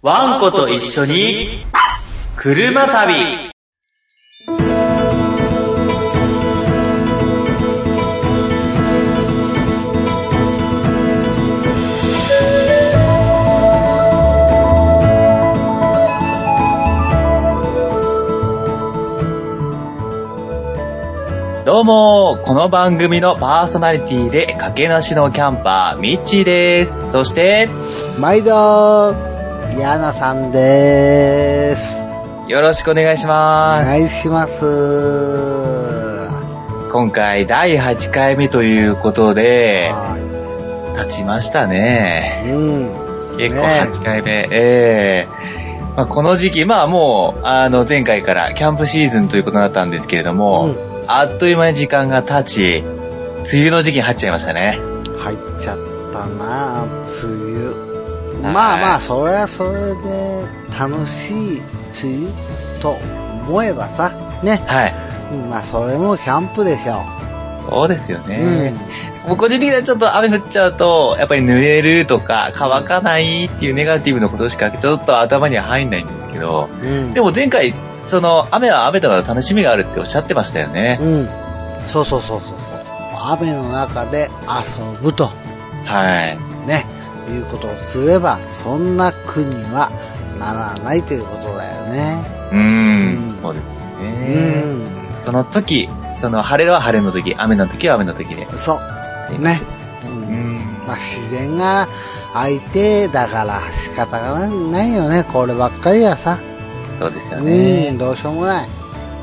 ワンコと一緒に、車旅。どうも、この番組のパーソナリティで、かけなしのキャンパー、ミッチーです。そして、毎度、ヤナさんです。よろしくお願いしおます。願いします。今回第8回目ということで、は経ちましたね。い。うん。結構ね8回目。ええまあ、この時期、まあもう、あの、前回からキャンプシーズンということになったんですけれども、うんあっという間に時間が経ち、梅雨の時期に入っちゃいましたね。入っちゃったな梅雨。はいまあまあ、それはそれで楽しい梅雨と思えばさ、ね。はい。うんまあ、それもキャンプでしょそうですよう。ね。僕個人的にはちょっと雨降っちゃうと、やっぱり濡れるとか乾かないっていうネガティブなことしかちょっと頭には入んないんですけど、うん。うん。でも前回、その雨は雨だから楽しみがあるっておっしゃってましたよね。うん。そうそうそうそうそう。雨の中で遊ぶと。はい。ね、いうことをすれば、そんな苦にはならないということだよね。うーうんん、そうですうね。ん。その時、その晴れは晴れの時、雨の時は雨の時で。そう。ね。う。うんん。まあ、自然が相手だから仕方がないよね。こればっかりはさ。そうですようねん、。どうしようもない。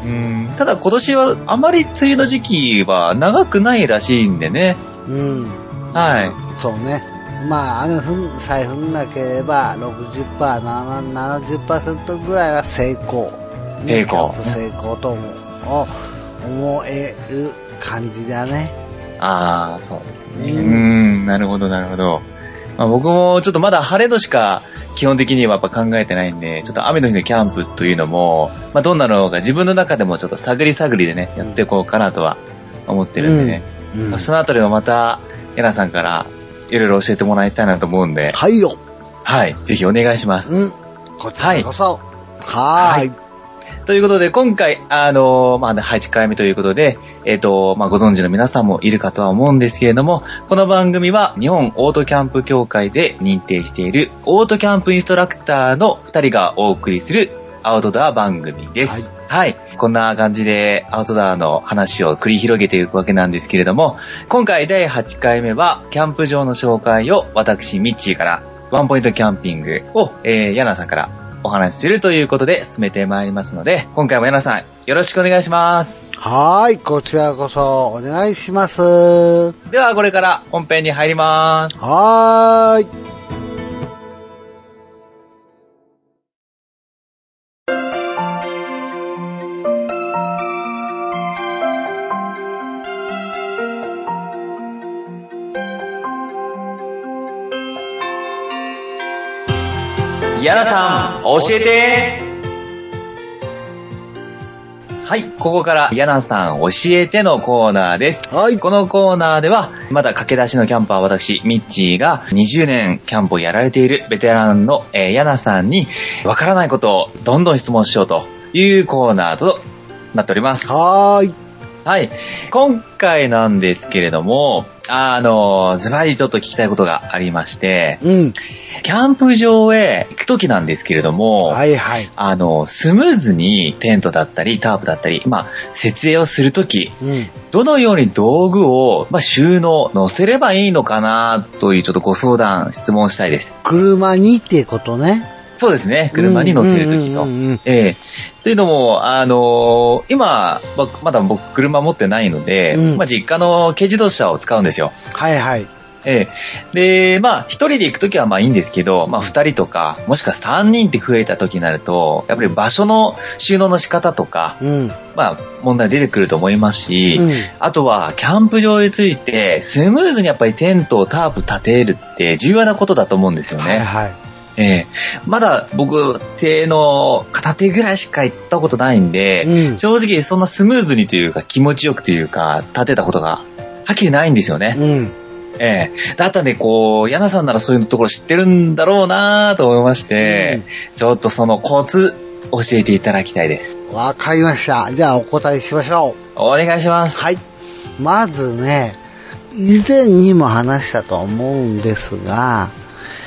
うん。ただ今年はあまり梅雨の時期は長くないらしいんでね。うん。はい。そうね。まあ、雨降ん、さえ降んなければ、60%、な70%ぐらいは成功。ね成功キャンプ成功と思う。思える感じだね。ああ、そうですね。ううんん、なるほど、なるほど。まあ、僕もちょっとまだ晴れのしか基本的にはやっぱ考えてないんで、ちょっと雨の日のキャンプというのも、まあどんなのか自分の中でもちょっと探り探りでね、やっていこうかなとは思ってるんでね。うんまあそのあたりもまた、ヤナさんからいろいろ教えてもらいたいなと思うんで、はいよ。はい、ぜひお願いしまうんす。。こちらこそ。はーい。ということで、今回、あのまあ、8回目ということで、えっ、と、まあ、ご存知の皆さんもいるかとは思うんですけれども、この番組は日本オートキャンプ協会で認定しているオートキャンプインストラクターの2人がお送りするアウトドア番組です。はい。こんな感じでアウトドアの話を繰り広げていくわけなんですけれども、今回第8回目は、キャンプ場の紹介を私、ミッチーから、ワンポイントキャンピングを、えー、ヤナさんからお話しするということで進めてまいりますので、今回もヤナさん、よろしくお願いします。はーい。こちらこそお願いします。はでは、これから本編に入ります。ーい。ヤナさん、教えてはい、ここからヤナさん教えてのコーナーです。はい。このコーナーでは、まだ駆け出しのキャンパー私、ミッチーが20年キャンプをやられているベテランの、えーヤナさんに、わからないことをどんどん質問しようというコーナーとなっております。はーい。はい。今回なんですけれども、あの、ズバリちょっと聞きたいことがありまして、うん。キャンプ場へ行くときなんですけれども、はいはい。あの、スムーズにテントだったり、タープだったり、まあ、設営をするとき、うん。どのように道具を、まあ、収納、乗せればいいのかな、というちょっとご相談、質問したいです。車にってことね。そうですね、車に乗せるときとええというのも、あのー今、ままだ僕車持ってないので、うんまあ、実家の軽自動車を使うんですよ。はいはい。ええで、まあ、一人で行くときはまあいいんですけど、まあ、二人とか、もしくは三人って増えたときになると、やっぱり場所の収納の仕方とか、うん。まあ、問題出てくると思いますし、うん。あとは、キャンプ場について、スムーズにやっぱりテント、タープ立てるって重要なことだと思うんですよね。はいはい。ええまだ僕、手の片手ぐらいしか行ったことないんで、うん正直そんなスムーズにというか気持ちよくというか、立てたことがはっきりないんですよね。うん。ええだったんで、こう、ヤナさんならそういうところ知ってるんだろうなと思いまして、ちょっとそのコツ、教えていただきたいです。わかりました。じゃあお答えしましょう。お願いします。はい。まずね、以前にも話したと思うんですが、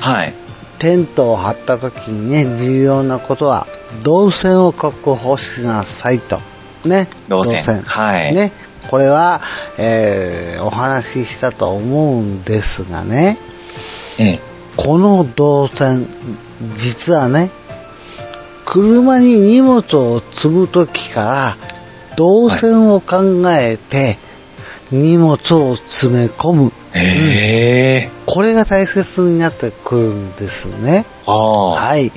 はい。テントを張った時にね、重要なことは、動線を確保しなさいと。ね。動線はいね。これは、えーお話ししたと思うんですがね、ええ。この動線、実はね、車に荷物を積む時から、動線を考えて、荷物を詰め込む。へえ。ここれが大切になってくるんですね。はい。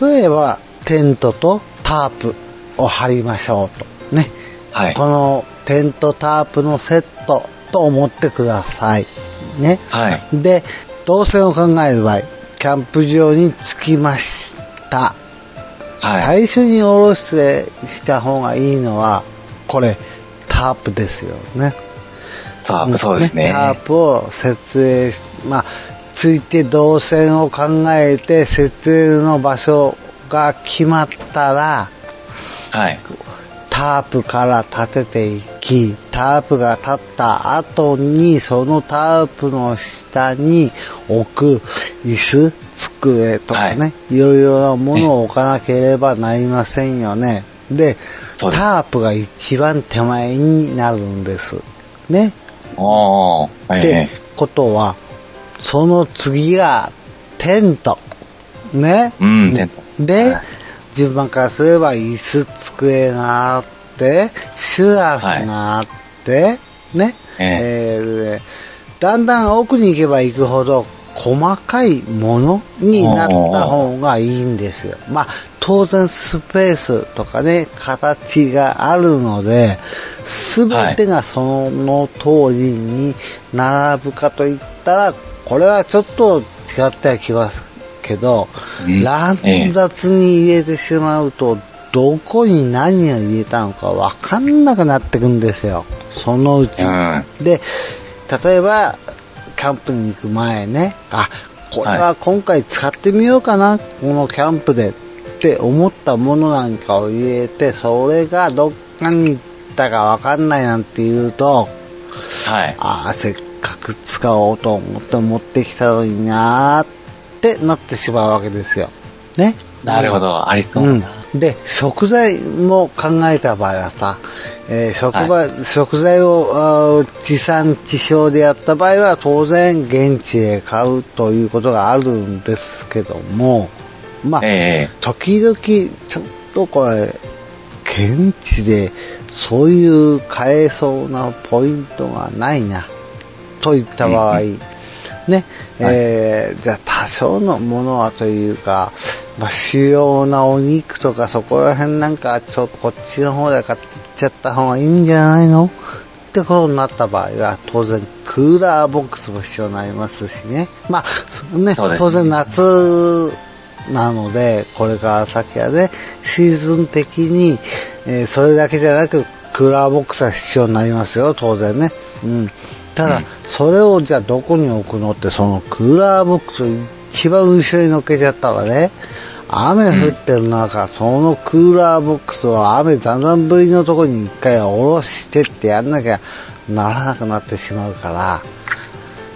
例えば、テントとタープを張りましょうと。ね。はい。このテントタープのセットと思ってください。ね。はい。で、動線を考える場合、キャンプ場に着きました。はい。最初に下ろしてした方がいいのは、これ、タープですよね。さあ、そうですね。タープを設営し、まあ、ついて動線を考えて設営の場所が決まったら、はい。タープから立てていき、タープが立った後に、そのタープの下に置く椅子、机とかね、い、ろいろなものを置かなければなりませんよね。で。タープが一番手前になるんです。ね。おー。ってえことは、その次がテント。ね？え。うん、テント。で、はい順番からすれば椅子、机があって、シュラフがあって、ね？ええーでだんだん奥に行けば行くほど細かいものになった方がいいんですよ。まあ、当然スペースとかね、形があるので、すべてがその通りに並ぶかといったら、これはちょっと違ってはきますけど、うん乱雑に入れてしまうと、どこに何を入れたのかわかんなくなってくんですよ。そのうち。うん。で、例えば、キャンプに行く前ね、あ、これは今回使ってみようかな、このキャンプでって思ったものなんかを入れて、それがどっかに行ったかわかんないなんて言うと、はい。ああ、せっかく使おうと思って持ってきたのになーってなってしまうわけですよ。ね。なるほど、ありそうな。ん、で食材も考えた場合はさ、えー食場食材を地産地消でやった場合は当然現地で買うということがあるんですけどもまあ、え時々ちょっとこれ現地でそういう買えそうなポイントがないなといった場合、うんね、えーじゃあ多少のものはというか、まあ、主要なお肉とかそこら辺なんかちょっとこっちの方で買っていっちゃった方がいいんじゃないの？ってことになった場合は当然クーラーボックスも必要になりますしね。まあ、そね、ね当然夏なので、これから先はね、シーズン的に、えーそれだけじゃなく、クーラーボックスは必要になりますよ、当然ね。うん。ただ、うん。それをじゃあどこに置くのって、そのクーラーボックスを一番後ろに乗っけちゃったらね、雨降ってる中、そのクーラーボックスを雨ざんざん降りのところに一回下ろしてってやんなきゃならなくなってしまうから、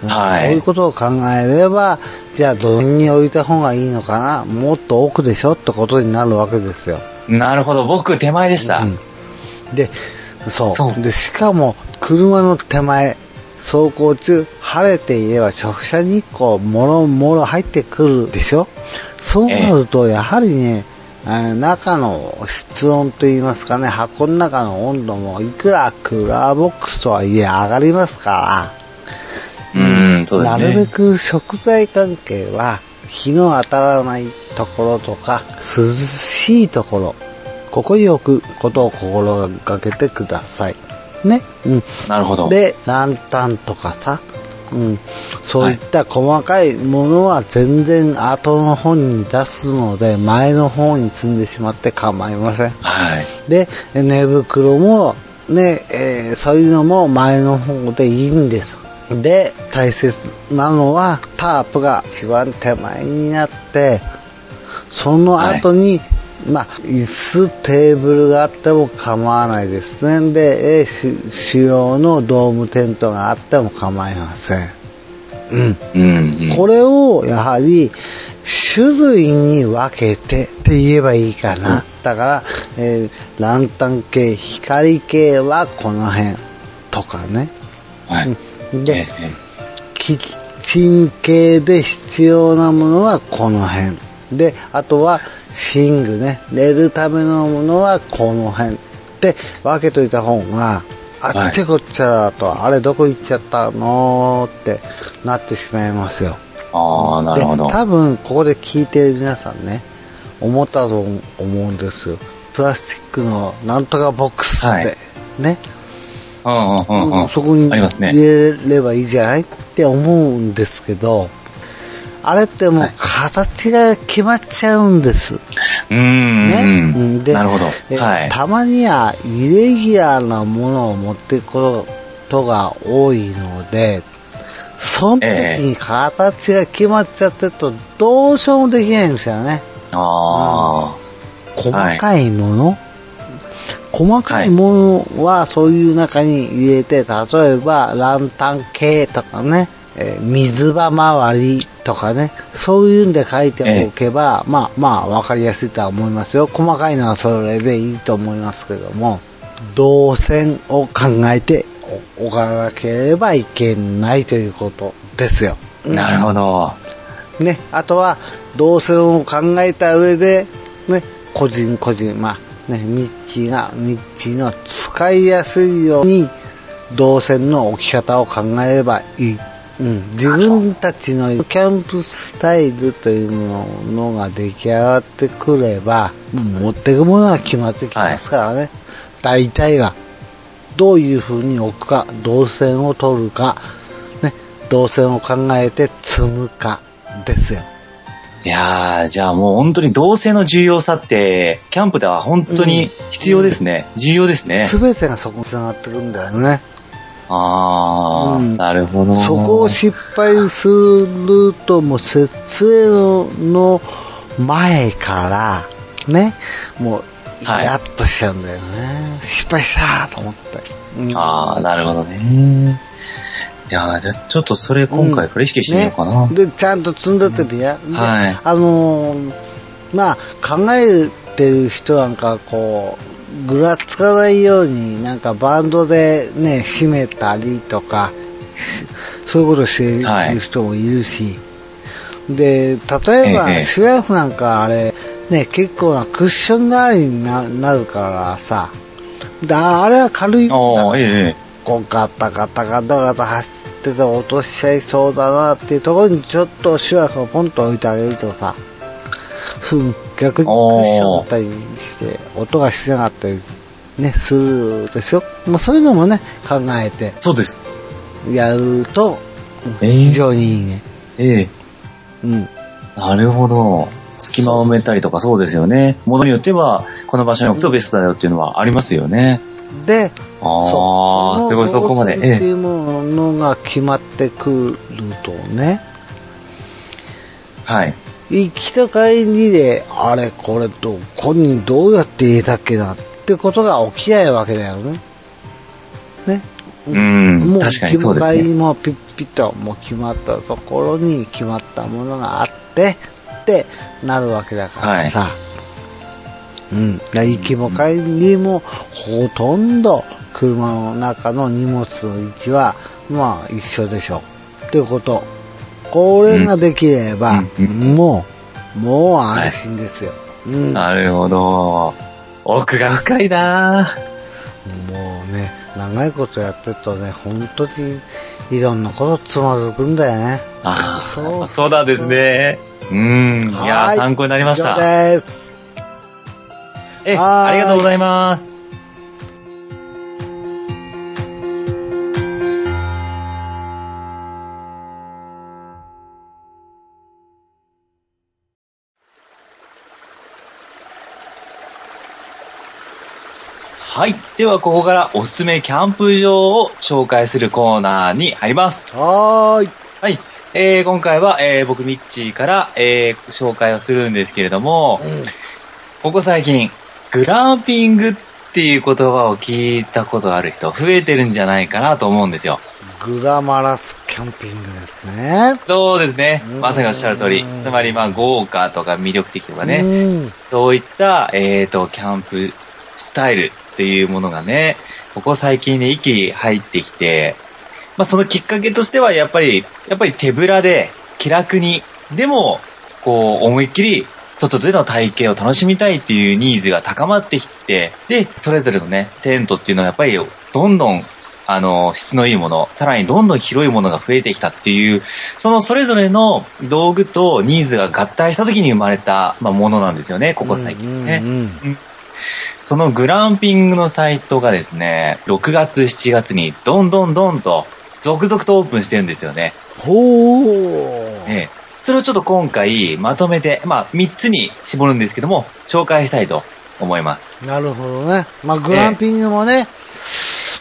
うんはい。そういうことを考えれば、じゃあどこに置いた方がいいのかなもっと奥でしょってことになるわけですよ。えなるほど、僕手前でした。うん。で、そう。そう。で、しかも、車の手前、走行中、晴れていれば直射日光、もろもろ入ってくるでしょ？そうなると、やはりね、えー中の室温といいますかね、箱の中の温度もいくらクーラーボックスとはいえ上がりますから、うん、そうですね。なるべく食材関係は日の当たらないところとか涼しいところここに置くことを心がけてくださいね。うん。なるほど。でランタンとかさ。うん、そういった細かいものは全然後の方に出すので前の方に積んでしまって構いません。はい。で寝袋もね、えーそういうのも前の方でいいんです。で、大切なのは、タープが一番手前になって、その後に、まあ、椅子、テーブルがあっても構わないですね。で、えーし主要のドームテントがあっても構いません。うん。うん、うん。これをやはり種類に分けてって言えばいいかな。だから、えーランタン系、光系はこの辺とかね。はい。うんで、ええキッチン系で必要なものはこの辺。で、あとは寝具ね。寝るためのものはこの辺。って分けといた方が、あっちこっちゃだと、あれどこ行っちゃったのってなってしまいますよ。ああ、なるほど。で多分ここで聞いてる皆さんね思ったと思うんですよプラスチックのなんとかボックスって、はいね、うんうんうんうん。そこに。入れればいいじゃないって思うんですけどあれってもうはい。形が決まっちゃうんです、うーん。ねうん。でなるほど。えはい。たまにはイレギュラーなものを持っていくことが多いのでその時に形が決まっちゃってるとどうしようもできないんですよね。あ細かいもの、細かいものはそういう中に入れて、例えばランタン系とかね、えー水場周りとかね、そういうんで書いておけば、まあまあわかりやすいとは思いますよ。細かいのはそれでいいと思いますけども、動線を考えておかなければいけないということですよ。あ、なるほど。ね、あとは動線を考えた上で、ね、個人個人、まあ、ね、ミッチーが、ミッチーの使いやすいように、動線の置き方を考えればいい。うん、自分たちのキャンプスタイルというものが出来上がってくれば、持っていくものが決まってきますからね。大体が。どういう風に置くか、動線を取るか、ね、動線を考えて積むかですよ。いやー、じゃあもう本当に同性の重要さって、キャンプでは本当に必要ですね。重要ですね。すべてがそこに繋がってくるんだよね。あー、うんなるほど。そこを失敗すると、もう設営の前から、ね、もう、はいやっとしちゃうんだよね。失敗したと思って。うんあー、なるほどね。いやー、じゃあちょっとそれ今回から意識してみようかな。ねで、ちゃんと積んでってみや。ではいあのーまあ、考えてる人なんか、こう、ぐらつかないように、なんかバンドでね、締めたりとか、しそういうことしている人もいるし、で、例えば、ええ。シュラフなんかあれ、ね、結構なクッション代わりにななるからさ、だあれは軽い。あー、え。こうガタガタガタガタ走ってて落としちゃいそうだなっていうところにちょっとシュラフをポンと置いてあげるとさ、うん逆にクッションだったりして音がしなかったりね、するでしょ。まあそういうのもね、考えてそうです。やるとええ非常にいいね。ええうん。なるほど。隙間を埋めたりとかそうですよね。ものによっては、この場所に置くとベストだよっていうのはありますよね。で、ああ、すごいそこまで。っていええうものが決まってくるとね、はい。行きと帰りで、あれ、これどこにどうやって入れたっけなってことが起きないわけだよね。ね。うんもう確かにそうもピッピッともう決まったところに決まったものがあって、ってなるわけだからさ。うん。だから行きも帰りもほとんど車の中の荷物の位置はまあ一緒でしょ。ってこと。これができれば、うんうんもう、もう安心ですよ。うん。なるほど。奥が深いなもうね、長いことやってるとね、本当にいろんなことつまずくんだよね。ああ、そうそうなんですね。うん。いや参考になりまし以上た。です。え、ありがとうございます。はい。では、ここからおすすめキャンプ場を紹介するコーナーに入ります。はーい。はい。えー、今回は、えー、僕、ミッチーから、えー、紹介をするんですけれども、ここ最近、グランピングっていう言葉を聞いたことある人、増えてるんじゃないかなと思うんですよ。グラマラスキャンピングですね。そうですねう。んまさにおっしゃる通り。つまり、まあ、豪華とか魅力的とかね。うん。そういった、えーと、キャンプスタイルっていうものがね、ここ最近に入ってきて、まあそのきっかけとしては、やっぱり、やっぱり手ぶらで、気楽に、でも、こう、思いっきり、外での体験を楽しみたいっていうニーズが高まってきて、で、それぞれのね、テントっていうのはやっぱり、どんどん、あの、質のいいもの、さらにどんどん広いものが増えてきたっていう、そのそれぞれの道具とニーズが合体した時に生まれた、まあ、ものなんですよね、ここ最近ね。うんうんそのグランピングのサイトがですね、6月、7月にどんどんどんと続々とオープンしてるんですよね。ほー。ええそれをちょっと今回まとめて、まあ3つに絞るんですけども、紹介したいと思います。なるほどね。まあ、グランピングもね、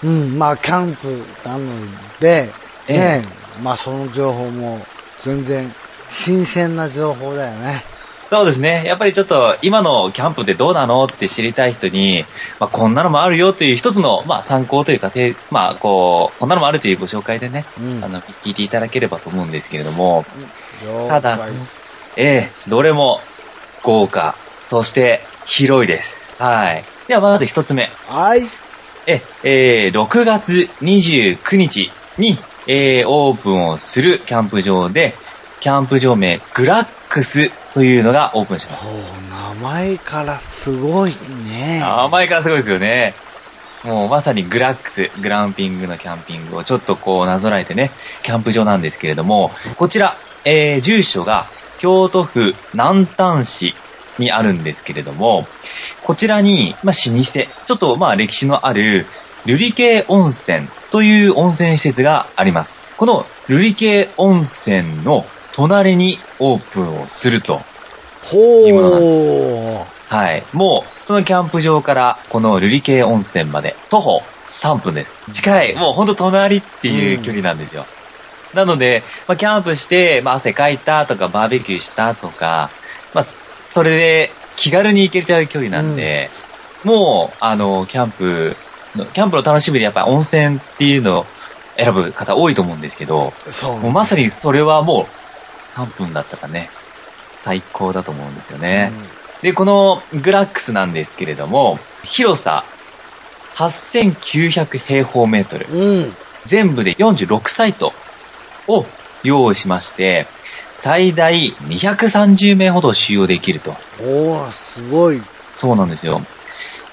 うん、まあ、キャンプなので、えね、まあ、その情報も全然新鮮な情報だよね。そうですね。やっぱりちょっと今のキャンプってどうなのって知りたい人に、まあ、こんなのもあるよという一つの、まあ、参考というか、てまあ、こう、こんなのもあるというご紹介でね、うんあの、聞いていただければと思うんですけれども、了ただ解、ええどれも豪華、そして広いです。はい。ではまず一つ目。はい。え、えー6月29日に、えーオープンをするキャンプ場で、キャンプ場名、グラックスというのがオープンします。名前からすごいね。あ前からすごいですよね。もうまさにグラックス、グランピングのキャンピングをちょっとこうなぞらえてね、キャンプ場なんですけれども、こちら、えー住所が京都府南丹市にあるんですけれども、こちらに、まあ、老舗、ちょっとまあ歴史のある、瑠璃系温泉という温泉施設があります。この瑠璃系温泉の隣にオープンをするとほう。はい。もう、そのキャンプ場から、この瑠璃系温泉まで、徒歩3分です。近い。もうほんと隣っていう距離なんですよ。なので、まあ、キャンプして、まあ、汗かいたとか、バーベキューしたとか、まあ、それで気軽に行けちゃう距離なんで、もう、あの、キャンプの、キャンプの楽しみでやっぱり温泉っていうのを選ぶ方多いと思うんですけど、そう。もうまさにそれはもう3分だったらね、最高だと思うんですよね。で、このグラックスなんですけれども、広さ8900平方メートル、うん。うん。全部で46サイトを用意しまして、最大230名ほど収容できると。おー、すごい。そうなんですよ。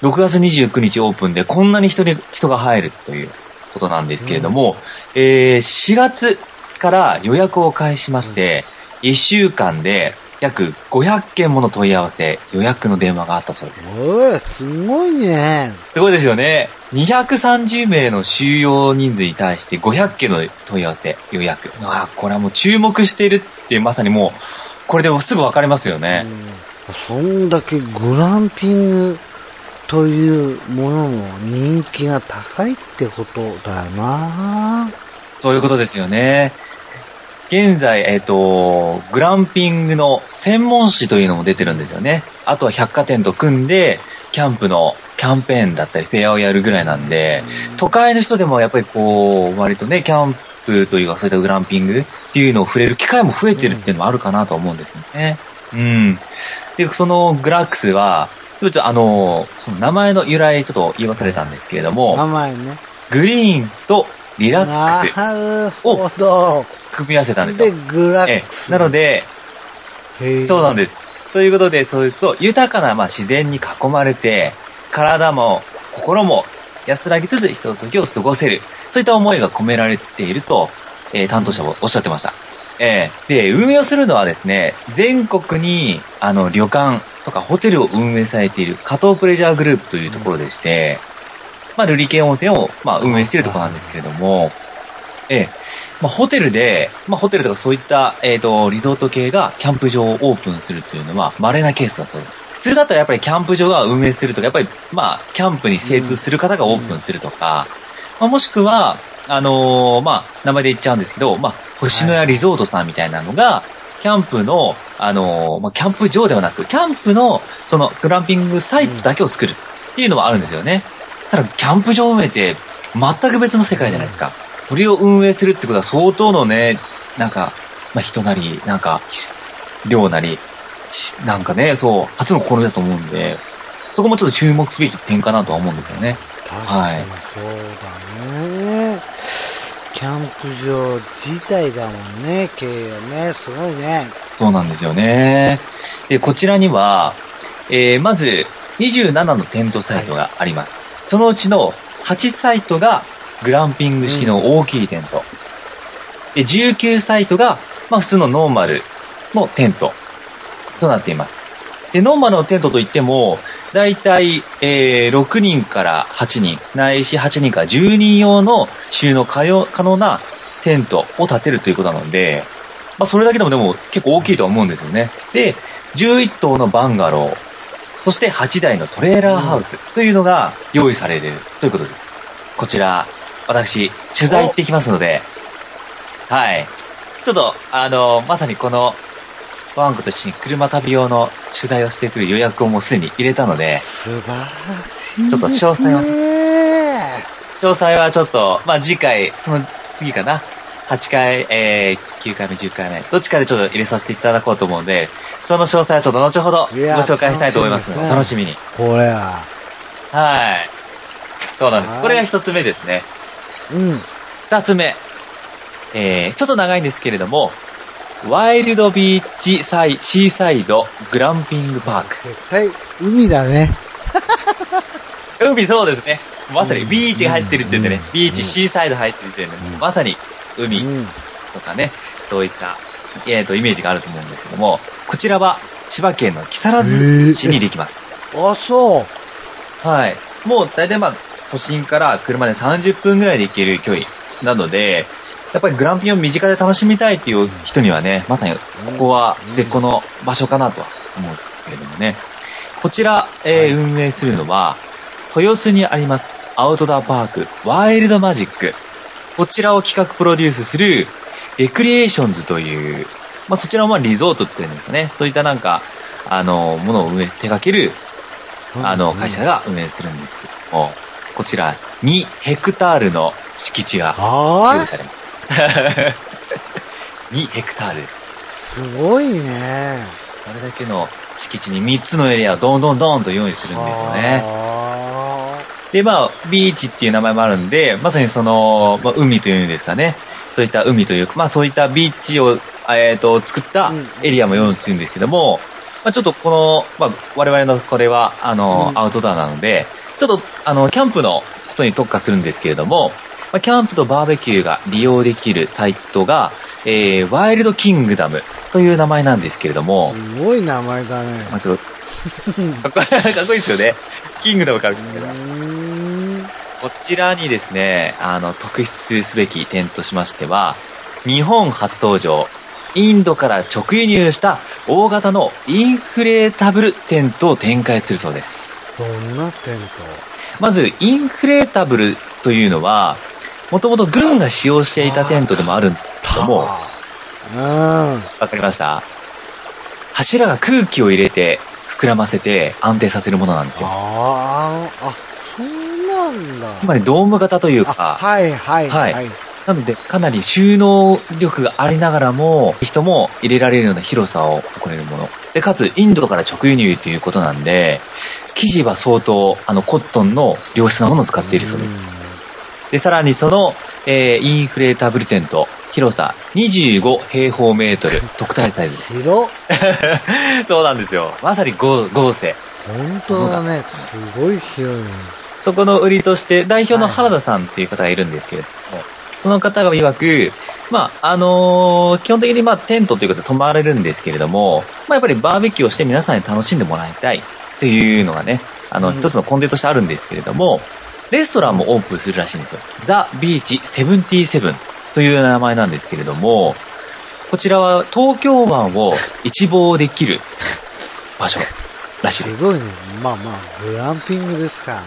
6月29日オープンでこんなに人に人が入るということなんですけれども、えー4月から予約を開始しまして、1週間で約500件もの問い合わせ、予約の電話があったそうです。おー、すごいね。すごいですよね。230名の収容人数に対して500件の問い合わせ、予約。ああ、これはもう注目しているってまさにもう、これですぐわかりますよね。うんそんだけグランピングというものの人気が高いってことだよなそういうことですよね。現在、えっ、と、グランピングの専門誌というのも出てるんですよね。あとは百貨店と組んで、キャンプのキャンペーンだったりフェアをやるぐらいなんで、都会の人でもやっぱりこう、割とね、キャンプというかそういったグランピングっていうのを触れる機会も増えてるっていうのもあるかなと思うんですよね。うん。で、そのグラックスは、ちょっとあの、その名前の由来ちょっと言い忘れたんですけれども、名前ね。グリーンとリラックスなるほど。組み合わせたんですで、よ。グラッえクス。えなので、そうなんでです。ということで、そういうと、豊かなまあ自然に囲まれて、体も心も安らぎつつひとときを過ごせる。そういった思いが込められていると、えー担当者もおっしゃってました。えーで、運営をするのはですね、全国に、あの、旅館とかホテルを運営されている加藤プレジャーグループというところでして、まあ、瑠璃系温泉を、まあ、運営しているところなんですけれども、ええまあ、ホテルで、まあ、ホテルとかそういった、えっ、と、リゾート系がキャンプ場をオープンするというのは、稀なケースだそうです。普通だったらやっぱりキャンプ場が運営するとか、やっぱり、まあ、キャンプに精通する方がオープンするとか、まあ、もしくは、あのーまあ、名前で言っちゃうんですけど、まあ、星のやリゾートさんみたいなのが、キャンプの、あのーまあ、キャンプ場ではなく、キャンプの、その、グランピングサイトだけを作るっていうのはあるんですよね。ただ、キャンプ場運営って、全く別の世界じゃないですか。それを運営するってことは相当のね、なんか、まあ、人なり、なんか、量なり、ちなんかね、そう、初の試みだと思うんで、そこもちょっと注目すべき点かなとは思うんですよね。確かにそうだね。キャンプ場自体だもんね、経営ね。すごいね。そうなんですよね。で、こちらには、えー、まず、27のテントサイトがあります。そのうちの8サイトがグランピング式の大きいテント。で、19サイトが、まあ普通のノーマルのテントとなっています。で、ノーマルのテントといっても、だいたい、えー、6人から8人、ないし8人から10人用の収納可能なテントを建てるということなので、まあそれだけでもでも結構大きいとは思うんですよね。で、11棟のバンガロー、そして8台のトレーラーハウスというのが用意されるということです。こちら、私、取材行ってきますので、はい。ちょっと、あの、まさにこの、ワンコと一緒に車旅用の取材をしてくる予約をもうすでに入れたので、素晴らしい、ね。ちょっと詳細はね詳細はちょっと、まあ、次回、その次かな。8回、えー、9回目、10回目、どっちかでちょっと入れさせていただこうと思うんで、その詳細はちょっと後ほどご紹介したいと思いますので、楽しみに。これは。はい。そうなんです。はいこれが一つ目ですね。うん。二つ目。えー、ちょっと長いんですけれども、ワイルドビーチサイ、シーサイドグランピングパーク。絶対、海だね。海そうですね。まさにうんビーチが入ってる時点でね、うんビーチ、シーサイド入ってる時点で、うんまさに海うん。とかね、そういった、えー、とイメージがあると思うんですけども、こちらは千葉県の木更津市にできます。あ、そう。はい。もう大体まあ、都心から車で30分ぐらいで行ける距離なので、やっぱりグランピングを身近で楽しみたいっていう人にはね、まさにここは絶好の場所かなとは思うんですけれどもね。こちら、えーはい運営するのは、豊洲にありますアウトドアパーク、ワイルドマジック。こちらを企画プロデュースする、レクリエーションズという、まあそちらはまあリゾートっていうんですかね。そういったなんか、あの、ものを運営、手掛けるあの、会社が運営するんですけども、こちら、2ヘクタールの敷地が用は意されます。2ヘクタールです。い。すごいね。それだけの敷地に3つのエリアをどんどんどんと用意するんですよね。はで、まあ、ビーチっていう名前もあるんで、まさにその、まあ、海というんですかね。そういった海というか、まあそういったビーチを、えっ、と、作ったエリアも用意するんですけども、まあちょっとこの、まあ我々のこれは、あの、うんアウトドアなので、ちょっと、あの、キャンプのことに特化するんですけれども、まあ、キャンプとバーベキューが利用できるサイトが、えー、ワイルドキングダムという名前なんですけれども、すごい名前だね。まあちょっと、かっこいい、ですよね。キングダムからキングダム。うーんこちらにですね、あの、特筆すべき点としましては、日本初登場、インドから直輸入した大型のインフレータブルテントを展開するそうです。どんなテンまず、インフレータブルというのは、もともと軍が使用していたテントでもあるんだけトども、うん。わかりました？柱が空気を入れて膨らませて安定させるものなんですよ。ああ、あ、そうなんだ。つまりドーム型というあか、はいはいはいはい。なので、かなり収納力がありながらも、人も入れられるような広さを誇れるもの。で、かつ、インドから直輸入ということなんで、生地は相当、あの、コットンの良質なものを使っているそうです。で、さらにその、えーインフレータブルテント、広さ25平方メートル、特大サイズです。広 そうなんですよ。まさに豪豪勢。本当だね。すごい広いね。そこの売りとして、代表の原田さんっていう方がいるんですけれども、その方が曰く、まあ、あのー基本的にまあ、テントということで泊まれるんですけれども、まあ、やっぱりバーベキューをして皆さんに楽しんでもらいたいっていうのがね、あの、うん一つの根底としてあるんですけれども、レストランもオープンするらしいんですよ。ザ・ビーチ77という名前なんですけれども、こちらは東京湾を一望できる場所らしいですすごいね。まあまあ、グランピングですか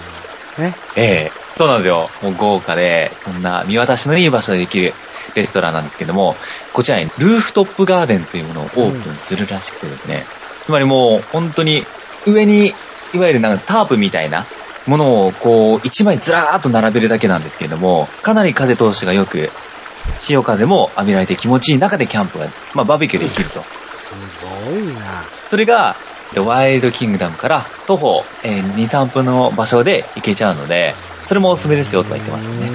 らね。ね。ええそうなんですよ。もう豪華で、そんな見渡しのいい場所でできるレストランなんですけども、こちらにルーフトップガーデンというものをオープンするらしくてですね、つまりもう本当に上に、いわゆるなんかタープみたいなものをこう一枚ずらーっと並べるだけなんですけれども、かなり風通しが良く、潮風も浴びられて気持ちいい中でキャンプが、まあバーベキューできると。すごいな。それが、ワイルドキングダムから徒歩、えー2、3分の場所で行けちゃうので、それもおすすめですよとは言ってましたね。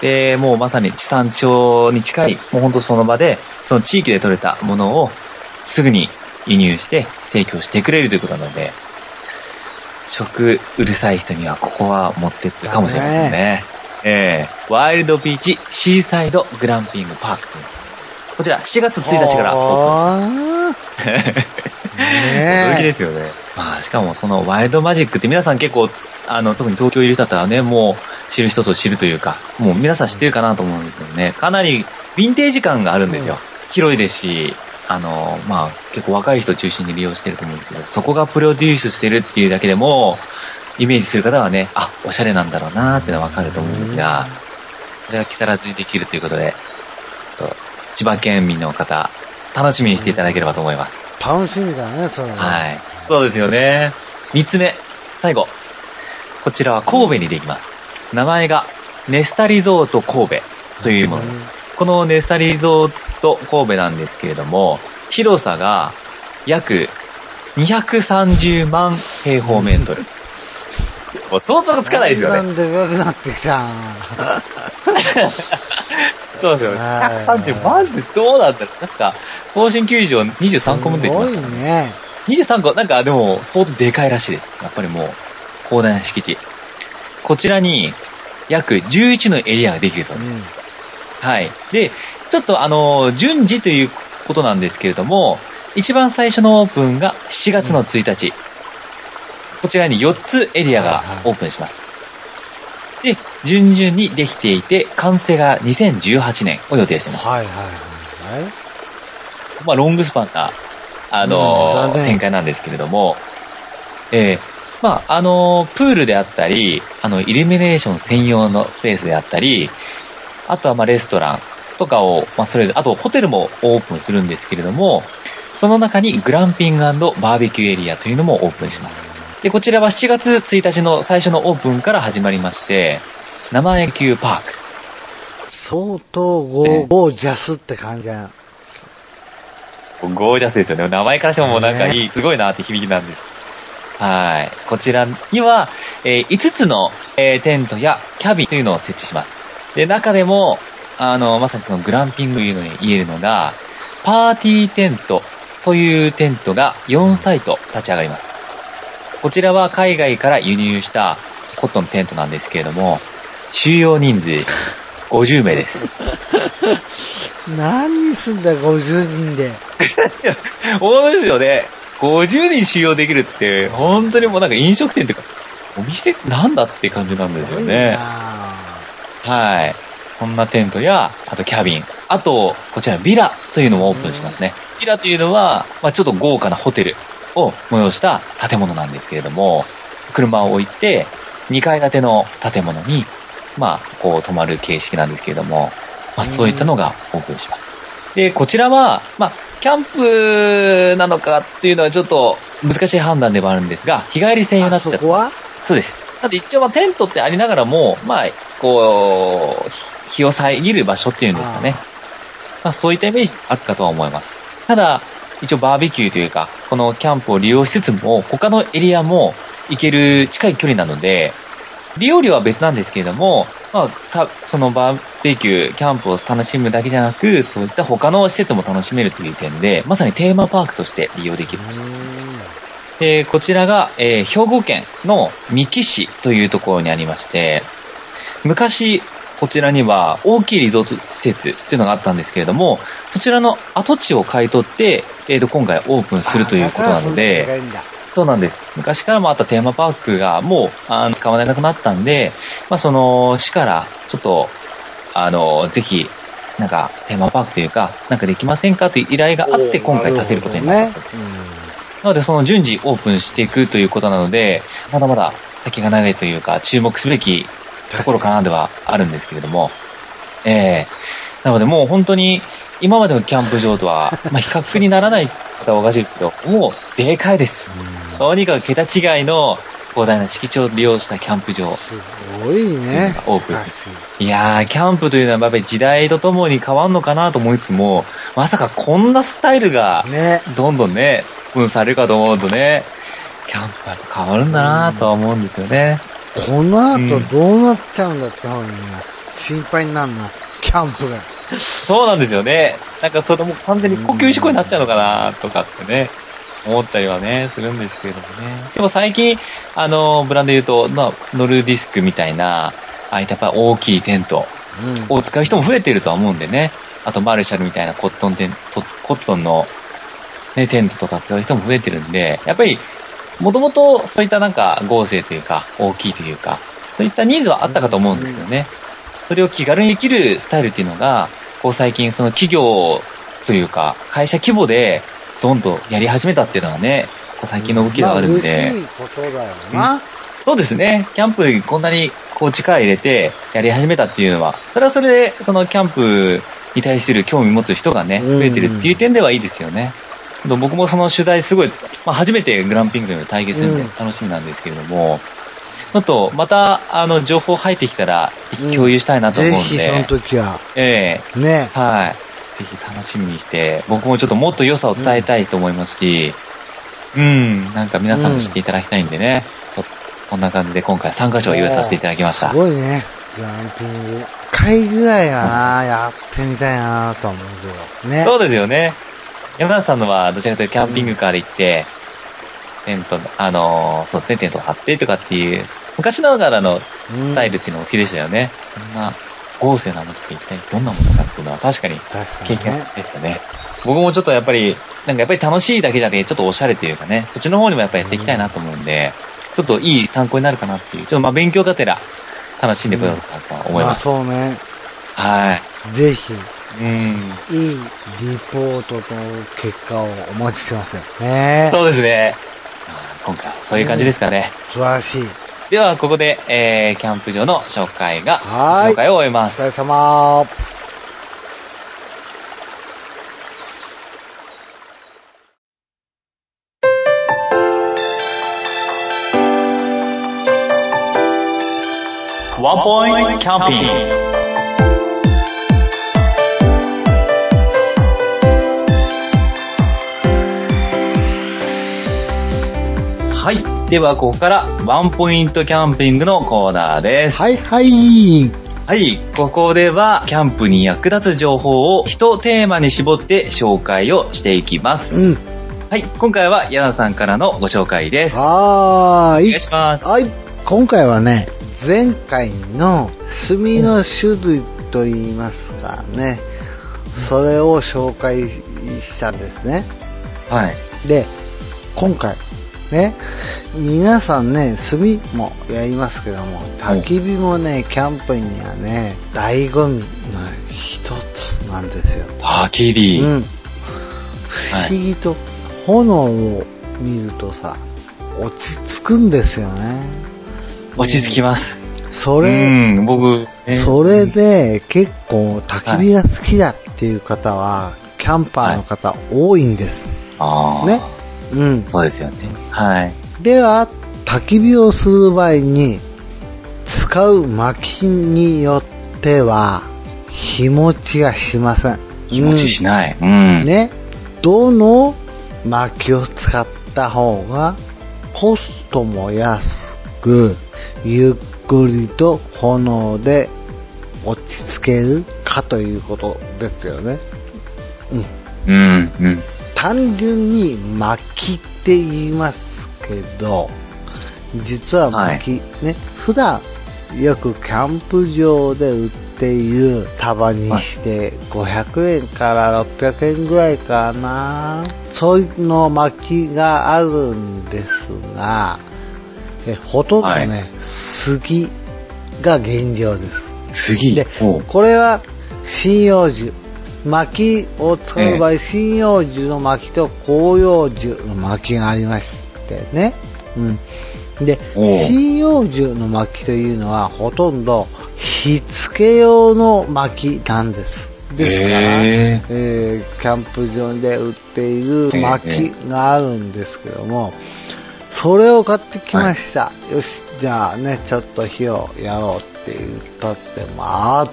で、もうまさに地産地消に近い、もうほんとその場で、その地域で採れたものをすぐに輸入して提供してくれるということなので、食うるさい人にはここは持ってってるかもしれませんね。えー、ワイルドビーチシーサイドグランピングパークという。こちら7月1日からオープンします。驚きですよね。まあ、しかもそのワイルドマジックって皆さん結構、あの、特に東京いる人だったらね、もう知る人ぞ知るというか、もう皆さん知ってるかなと思うんですけどね、かなりヴィンテージ感があるんですよ。広いですし、あの、まあ、結構若い人中心に利用してると思うんですけど、そこがプロデュースしてるっていうだけでも、イメージする方はね、あ、おしゃれなんだろうなーっていうのはわかると思うんですが、それは木更津にできるということで、ちょっと、千葉県民の方、楽しみにしていただければと思います。楽しみだね、それは。はい。そうですよね。三つ目、最後。こちらは神戸にできます。名前が、ネスタリゾート神戸というものです。このネスタリゾート神戸なんですけれども、広さが約230万平方メートル。もう想像がつかないですよね。だんでかくなってきた。そうですよね。はい130万ってどうなんだろう確か、甲子球場23個も出てますすからね。ね。23個、なんかでも相当でかいらしいです。やっぱりもう、広大な敷地。こちらに、約11のエリアができるそうです。うん。はい。で、ちょっとあの、順次ということなんですけれども、一番最初のオープンが7月の1日。こちらに4つエリアがオープンします。で、順々にできていて、完成が2018年を予定しています。はいはいはいはい。まあ、ロングスパンな、あのうん展開なんですけれども、えーまあ、あのプールであったり、あの、イルミネーション専用のスペースであったり、あとは、まあ、レストランとかを、まあ、それで、あと、ホテルもオープンするんですけれども、その中にグランピングバーベキューエリアというのもオープンします。で、こちらは7月1日の最初のオープンから始まりまして、生野球パーク。相当ゴええージャスって感じや。ゴージャスですよね。名前からしてももうなんかいい、すごいなって響きなんです。はい。こちらには、えー5つの、えーテントやキャビンというのを設置します。で、中でも、あの、まさにそのグランピングというのに言えるのが、パーティーテントというテントが4サイト立ち上がります。こちらは海外から輸入したコットンテントなんですけれども、収容人数50名です。何すんだ、50人で。本当ですよね。50人収容できるって、本当にもうなんか飲食店というか、お店なんだって感じなんですよね。なはい。そんなテントや、あとキャビン。あと、こちらビラというのもオープンしますね。ビラというのは、まあちょっと豪華なホテルを催した建物なんですけれども、車を置いて、2階建ての建物に、まあ、こう泊まる形式なんですけれども、まあそういったのがオープンします。で、こちらは、まあ、キャンプなのかっていうのはちょっと難しい判断ではあるんですが、日帰り専用になっちゃっそこは？そうです。だって一応まあテントってありながらも、まあ、こう、ひ日を遮る場所っていうんですかね。まあそういったイメージあるかとは思います。ただ、一応バーベキューというか、このキャンプを利用しつつも、他のエリアも行ける近い距離なので、利用料は別なんですけれども、まあ、たそのバーベキュー、キャンプを楽しむだけじゃなく、そういった他の施設も楽しめるという点で、まさにテーマパークとして利用できる場所です。で、こちらが、えー兵庫県の三木市というところにありまして、昔、こちらには大きいリゾート施設っていうのがあったんですけれども、そちらの跡地を買い取って、えーと、今回オープンするということなので、そうなんです。昔からもあったテーマパークがもうあの使われなくなったんで、まあその市からちょっと、あの、ぜひ、なんかテーマパークというか、なんかできませんかという依頼があって今回建てることになったそうです。ねなのでその順次オープンしていくということなので、まだまだ先が長いというか、注目すべきところかなではあるんですけれども、ええ。なのでもう本当に今までのキャンプ場とは、まあ比較にならない方はおかしいですけど、もうでかいです。とにかく桁違いの広大な敷地を利用したキャンプ場。すごいね。オープンいやー、キャンプというのはやっぱり時代とともに変わんのかなと思いつつも、まさかこんなスタイルがね。どんどんね、分されるかと思うとね、キャンプは変わるんだなとは思うんですよね。この後どうなっちゃうんだって方にね、心配になるな。キャンプが。そうなんですよね。なんかそれも完全に呼吸事故になっちゃうのかなとかってね、思ったりはね、するんですけれどもね。でも最近、あの、ブランド言うと、まあ、ノルディスクみたいな、ああいったやっぱ大きいテントうん。を使う人も増えているとは思うんでね。あとマルシャルみたいなコットンテント、コットンの、ね、テントとか使う人も増えてるんで、やっぱり、もともとそういったなんか合成というか、大きいというか、そういったニーズはあったかと思うんですけどね。それを気軽にできるスタイルっていうのが、こう最近その企業というか、会社規模でどんどんやり始めたっていうのはね、最近の動きがあるんで。まあことだよな。そうですね。キャンプにこんなにこう力入れてやり始めたっていうのは、それはそれでそのキャンプに対する興味持つ人がね、うん増えてるっていう点ではいいですよね。僕もその取材すごい、まあ、初めてグランピングの体験するんでうん楽しみなんですけれども、ちょっとまたあの情報入ってきたら共有したいなと思うんで、ぜひその時は。ええね。はい。ぜひ楽しみにして、僕もちょっともっと良さを伝えたいと思いますし、うん、なんか皆さんも知っていただきたいんでね、ちょっとこんな感じで今回参加賞を用意させていただきましたす。ごいね。グランピング。一回ぐらいはな、やってみたいなと思うけど。ね。そうですよね。山田さんのはどちらかというとキャンピングカーで行って、テント、あのーそうですね、テントを張ってとかっていう、昔ながらのうんスタイルっていうのも好きでしたよね。こんな豪勢なものって一体どんなものかっていうのは確かに経験。ですよね。僕もちょっとやっぱり、なんかやっぱり楽しいだけじゃなくて、ちょっとおしゃれというかね、そっちの方にもやっぱりやっていきたいなと思うんで、ちょっといい参考になるかなっていう、ちょっとまあ勉強がてら楽しんでくれるかなと思います。あそうね。はい。ぜひ、うん。いいリポートの結果をお待ちしてますよ。ねそうですね。まあ今回はそういう感じですかね。素晴らしい。では、ここで、えー、キャンプ場の紹介が、紹介を終えまお疲れす。様。ワンポイントキャンピング。はい。では、ここから、ワンポイントキャンピングのコーナーです。はいはい。はい。ここでは、キャンプに役立つ情報を一テーマに絞って紹介をしていきます。うん。はい。今回は、柳さんからのご紹介です。おはーい願い。します。はい。今回はね、前回の炭の種類といいますかね、それを紹介したんですね。はい。で、今回、ね、皆さんね、炭もやりますけども、焚き火もね、キャンプにはね、醍醐味の一つなんですよ。焚き火。うん。不思議と、炎を見るとさ、落ち着くんですよね。落ち着きます。それ、うん、僕、ねそれで結構焚き火が好きだっていう方は、キャンパーの方多いんです。ああ。ね。うん。そうですよね。はい。では、焚き火をする場合に、使う薪によっては、日持ちがしません。気持ちしない。うん。ね。どの薪を使った方が、コストも安く、ゆっくりと炎で落ち着けるかということですよね。うん。うん、うん。単純に薪って言いますけど、実は薪、ね、普段よくキャンプ場で売っている束にして500円から600円ぐらいかな。そういうの薪があるんですが、えほとんどね、はい杉が原料です。次。でこれは針葉樹薪を使う場合、針葉樹の薪と広葉樹の薪がありましてね。うん。で、針葉樹の薪というのはほとんど火付け用の薪なんです。ですから、へーえーキャンプ場で売っている薪があるんですけども、それを買ってきました。よし、じゃあね、ちょっと火をやろうって言ったって、まあ、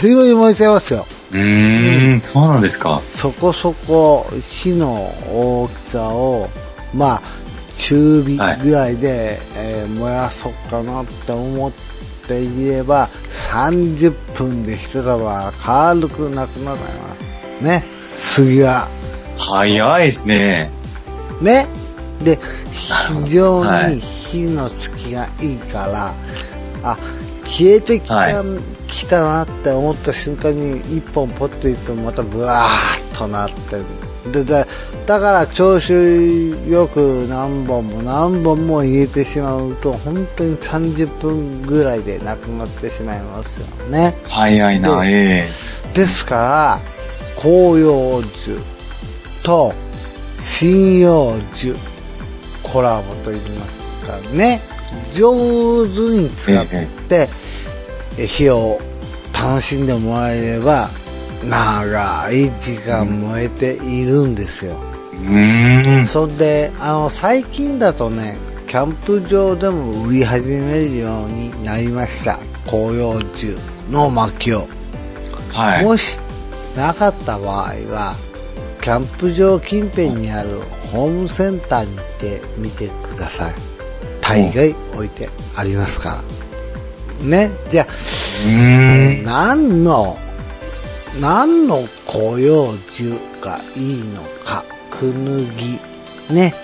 という間に燃えちゃいますよ。うーん、そうなんですか。そこそこ火の大きさを、まあ、中火ぐらいで、えー燃やそうかなって思っていれば、30分で一束軽くなくなります。ね。杉は。早いですね。ね。で、非常はいに火のつきがいいから、あ、消えてきた,、はいきたなって思った瞬間に一本ポッといってもまたブワーッとなってでだだから調子よく何本も何本も入れてしまうと本当に30分ぐらいでなくなってしまいますよね。早いな、えですから紅葉樹と針葉樹コラボと言いますかね。上手に使ってえ火を楽しんでもらえれば長い時間燃えているんですよ、えうーん。そんであの最近だとねキャンプ場でも売り始めるようになりました紅葉樹の薪をはい。もしなかった場合は、キャンプ場近辺にあるホームセンターに行ってみてください。大概置いてありますから。ね、じゃあ。何の、何の紅葉樹がいいのか、くぬぎ、ね、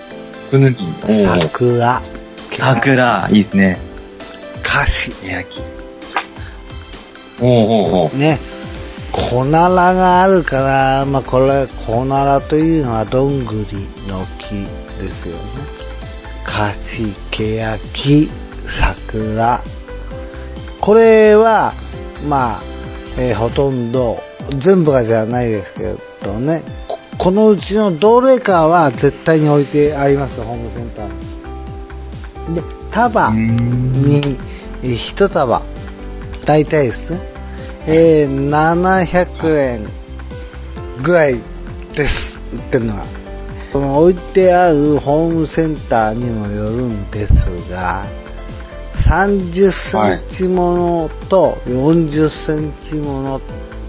くぬぎ。桜、桜、いいですね。菓子、焼き。おーおーおーね、小ならがあるから、まあ、これ、小ならというのはどんぐりの木ですよね。カシ、ケヤキ、桜。これは、まあ、えーほとんど、全部がじゃないですけどね、ここのうちのどれかは絶対に置いてあります、ホームセンター。に。で、束に、えー一束、大体ですね、えー700円ぐらいです、売ってるのは。この置いてあるホームセンターにもよるんですが、30センチものと40センチものっ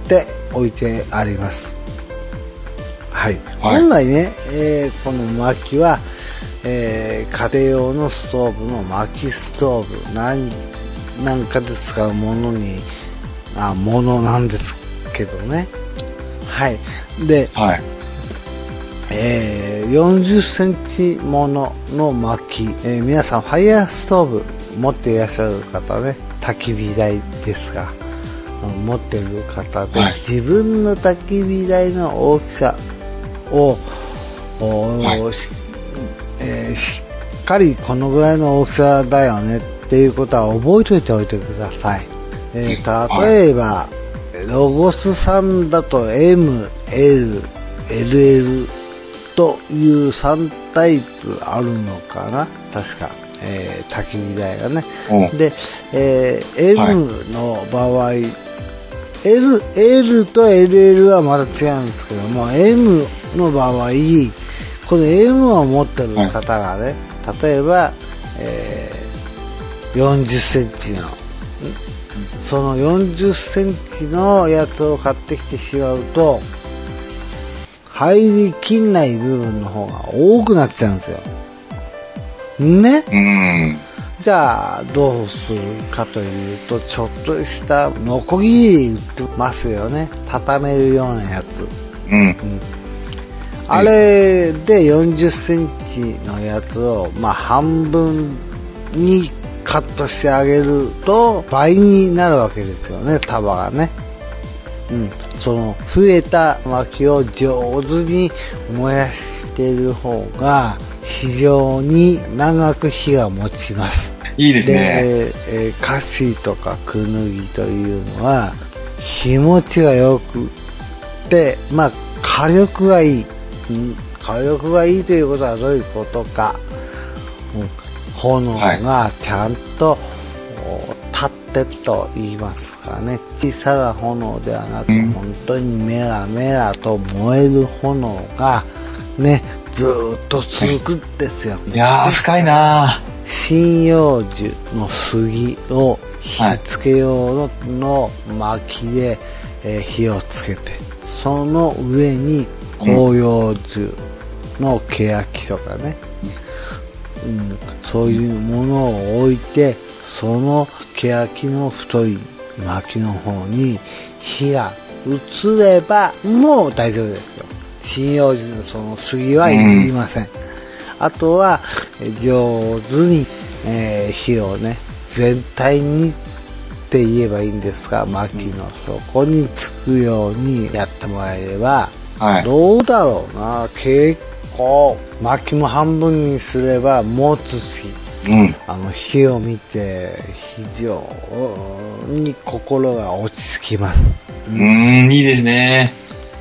て置いてあります。はい。はい本来ね、えーこの薪は、えー家庭用のストーブの薪ストーブなんなんかで使うものに、あ、ものなんですけどね。はい。で、はい。えー40センチものの薪、えー皆さんファイヤーストーブ持っていらっしゃる方ね、焚き火台ですが、うん持っている方で、はい。自分の焚き火台の大きさを、おはい。しえーしっかりこのぐらいの大きさだよねっていうことは覚えておいておいてください。えーはい例えば、ロゴスさんだと M、L、LL という3タイプあるのかな？確か、えー、焚き火台がね。おーで、えーはい M の場合、L, L と LL はまた違うんですけども、M の場合、この M を持ってる方がね、例えば、えー40センチの、んその40センチのやつを買ってきてしまうと、入りきんない部分の方が多くなっちゃうんですよ。ねうーん。じゃあ、どうするかというと、ちょっとしたノコギリ売ってますよね。畳めるようなやつ。うん。うんあれで40センチのやつを、まあ、半分にカットしてあげると倍になるわけですよね、束がね。うん。その、増えた薪を上手に燃やしている方が、非常に長く火が持ちます。いいですね。で、えー、カシとかクヌギというのは、日持ちがよく、で、まあ、火力がいい。うん火力がいいということはどういうことか。うん炎がちゃんと、お立ってと言いますかね。小さな炎ではなく、うん本当にメラメラと燃える炎が、ね、ずーっと続くんですよ。いやー、深いな針葉樹の杉を火付け用の,、の薪で、えー火をつけてその上に広葉樹の欅とかね、うんそういうものを置いてその欅の太い薪の方に火が移ればもう大丈夫ですよ針葉樹のその杉はいりません、あとはえー上手に、えー火をね全体にって言えばいいんですが薪の底につくようにやってもらえれば、はい。どうだろうな結構薪も半分にすれば持つしうん。あの火を見て非常に心が落ち着きますうーん、いいですね。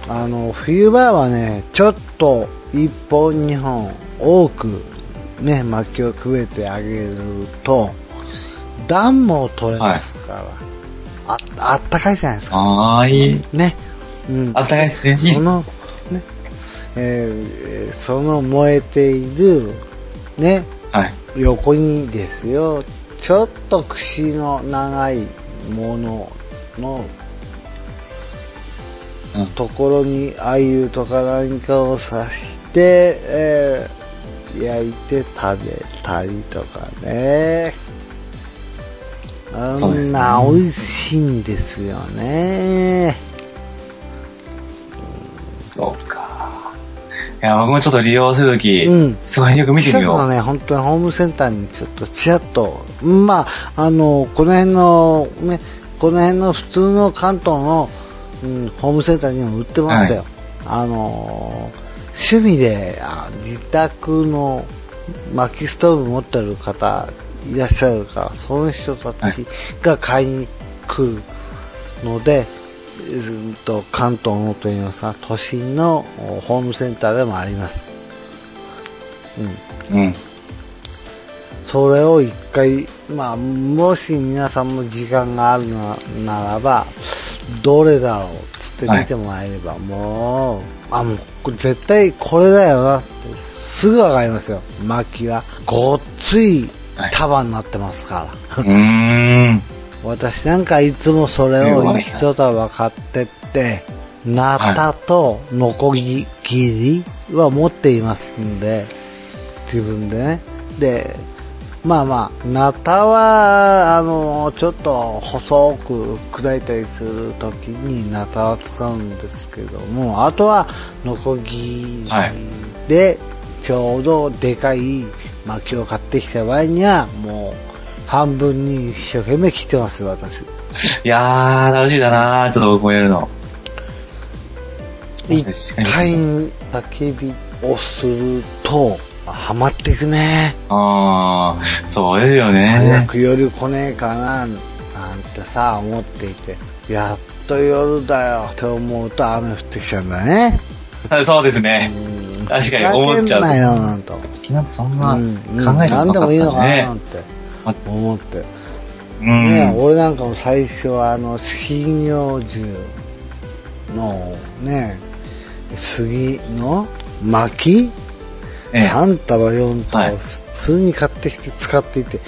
あの冬場はねちょっと1本2本多くね薪をくべてあげると暖も取れますから、ああったかいじゃないですかあー、いい。ね、うん、あったかいですね。そのねえーその燃えているねはい。横にですよちょっと串の長いもののうんところに鮎とか何かを刺して、えー焼いて食べたりとかね。あんな美味しいんですよね。そうか。いや、僕もちょっと利用するとき、うん。すごいよく見てみよう。近くのね、本当にホームセンターにちょっとちらっと、まあ、あの、この辺の、ね、この辺の普通の関東の、うん、ホームセンターにも売ってますよ。あの、趣味であ自宅の薪ストーブ持ってる方いらっしゃるから、その人たちが買いに来るので、うんと関東のといいますか、都心のおホームセンターでもあります。うん。うん。それを一回、まあ、もし皆さんも時間があるなならば、どれだろうっつって見てもらえれば、もう、あ、もう、絶対これだよなって、すぐわかりますよ。薪は。ごっつい束になってますから。うーん。私なんかいつもそれを一束買ってって、ナタとノコギリは持っていますんで、自分でね。で、まあまあ、ナタは、あの、ちょっと細く砕いたりするときにナタは使うんですけども、あとはノコギはいリで、ちょうどでかい薪を買ってきた場合には、もう、半分に一生懸命切ってますよ、私。いやー、楽しみだなー。ちょっと僕もやるの。一回に焚き火をすると、ハマっていくね。あー、そうですよ早ね。く夜来ねえかな、なんてさ、思っていて、やっと夜だよって思うと雨降ってきちゃうんだね。そうですね。うん確かに思っちゃうなよ、なんと。きなそんなうんうん考えて何でもいいのかな、ねなんてあ思って。うね、ん。俺なんかも最初はあの針葉樹のね杉の薪ええ3束4はい束普通に買ってきて使っていて、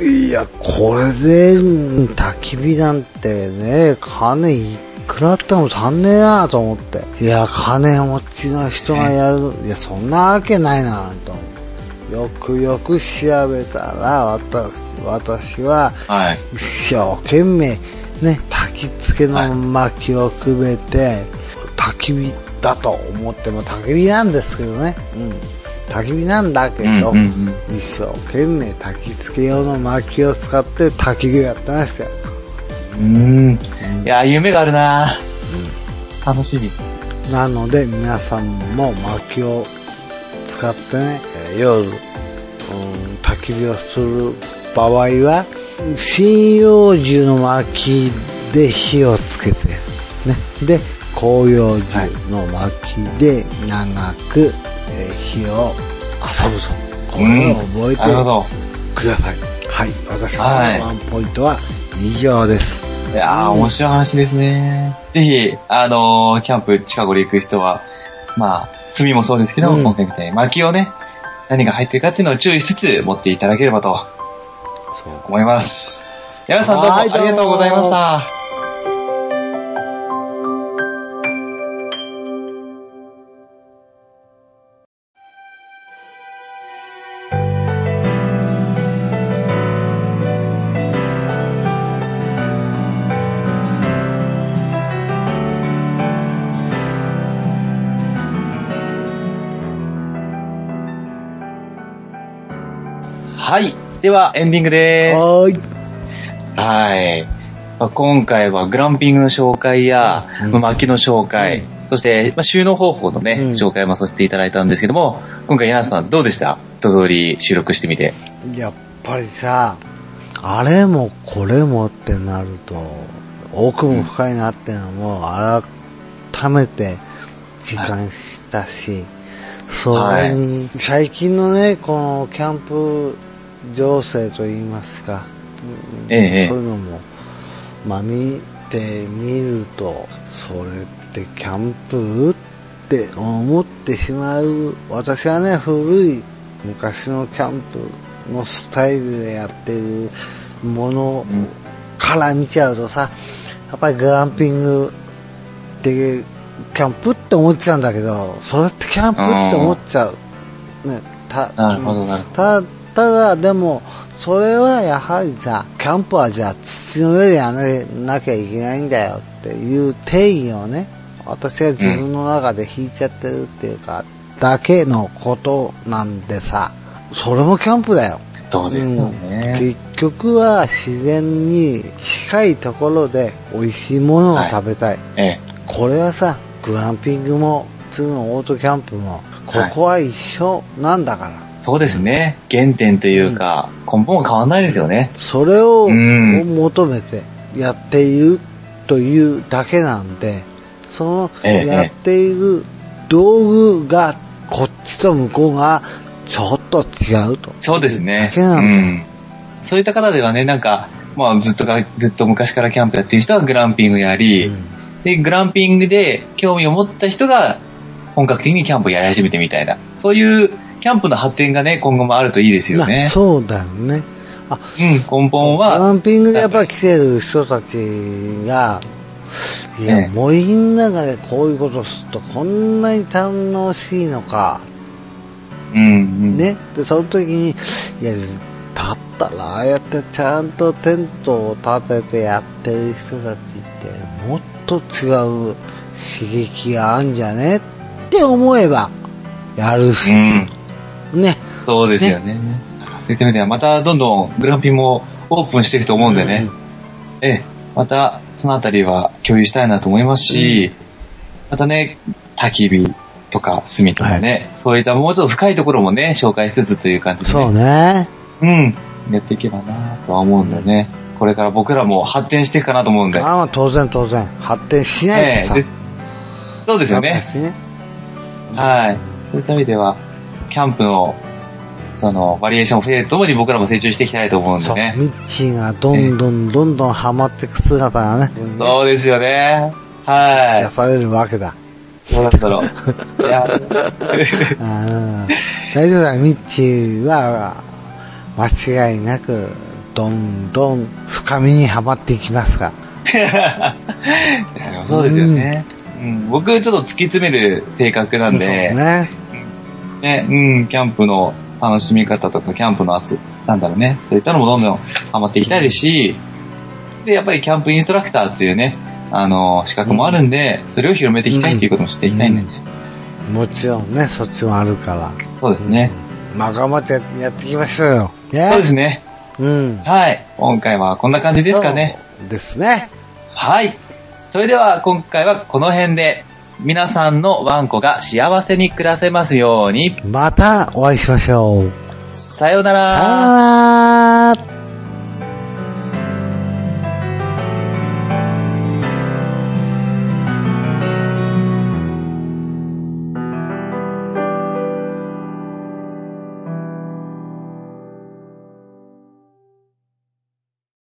い、やこれでうん焚き火なんてね金いくらあっても足んねえなと思って。いや金持ちの人がやる。いやそんなわけないなと思って。よくよく調べたら私私ははい。一生懸命ね焚き付けの薪をくべて、焚き火だと思っても焚き火なんですけどね、うん、焚き火なんだけど、うんうんうん。一生懸命焚き付け用の薪を使って焚き火をやってましたよ、うん。いやー、夢があるな。ー楽しみ。なので皆さんも薪を使ってねえー夜、うん、焚き火をする場合は針葉樹の薪で火をつけて、ね、で紅葉樹の薪で長く、えー火を遊ぶと。これを覚えて。ください。はい。私のはいワンポイントは以上です。いやー、面白い話ですね。ぜひ、あのーキャンプ近頃行く人は、まあ、炭もそうですけど、うん今回みたいに薪をね、何が入ってるかっていうのを注意しつつ持っていただければとそう。思います。山田さんどうもありがとうございました。では、エンディングではーい。す。はい。まあ今回はグランピングの紹介や、うんまあ薪の紹介、そして、まあ、収納方法のね、うん紹介もさせていただいたんですけども、今回柳瀬さんどうでした？一通り収録してみて。やっぱりさ、あれもこれもってなると、奥も深いなっていうのも改めて実感したし、それに、最近のね、このキャンプ情勢といいますか、うんええそういうのも、まあ見てみると、それってキャンプって思ってしまう、私はね、古い昔のキャンプのスタイルでやってるものうんから見ちゃうとさ、やっぱりグランピングってキャンプって思っちゃうんだけど、それってキャンプって思っちゃう。ね、たなるほど、なるほど。たただでもそれはやはりさキャンプはじゃあ土の上でやらなきゃいけないんだよっていう定義をね私が自分の中で引いちゃってるっていうか、だけのことなんでさそれもキャンプだよそうですようんね。結局は自然に近いところで美味しいものを食べたい、ええ。これはさグランピングも普通のオートキャンプもここは一緒なんだから、そうですね。原点というか、根本は変わんないですよね。それをうん求めてやっているというだけなんで、そのええやっている道具がこっちと向こうがちょっと違うと。そうですねだ。けなんだうん。そういった方ではね、なんか、まあずっとが、ずっと昔からキャンプやってる人はグランピングやり、うんで、グランピングで興味を持った人が本格的にキャンプをやり始めてみたいな、そういうキャンプの発展がね、今後もあるといいですよまあね。そうだよね。あ、うん、根本グラは、ンピングでやっぱり来てる人たちが、いや、ええ森の中でこういうことするとこんなに楽しいのか、うん、うん。ね。で、その時に、いや、だったら、ああやってちゃんとテントを立ててやってる人たちって、もっと違う刺激があんじゃねって思えば、やるし、うん、ね。そうですよね。そういった意味では、またどんどんグランピングもオープンしていくと思うんでね。ええ、またそのあたりは共有したいなと思いますし、またね、焚き火とか炭とかね、そういったもうちょっと深いところもね、紹介しつつという感じで、ね、そうね。うん、やっていけばなとは思うんでね、これから僕らも発展していくかなと思うんで。あまあ当然当然。発展しないとさ。えそうですよねね。はい。そういった意味では、キャンプの、その、バリエーション増えるともに僕らも成長していきたいと思うんでね。ミッチーがどんどんどんどんハマっていく姿がね、そうですよね。は癒されるわけだ。い。どうだったろう。いや、大丈夫だ、ミッチーは、間違いなく、どんどん深みにはまっていきますが。そうですよね。うん、僕ちょっと突き詰める性格なんで、そうね。ね、うん、キャンプの楽しみ方とか、キャンプの明日、なんだろうね、そういったのもどんどんハマっていきたいですし、で、やっぱりキャンプインストラクターっていうね、あの、資格もあるんで、それを広めていきたいっていうこともしていきたいんでね。もちろんね、そっちもあるから。そうですね。まあ頑張ってややっていきましょうよ。ねそうですね。うん。はい。今回はこんな感じですかね。ですね。はい。それでは今回はこの辺で、皆さんのワンコが幸せに暮らせますように。またお会いしましょう。さようなら。さよなら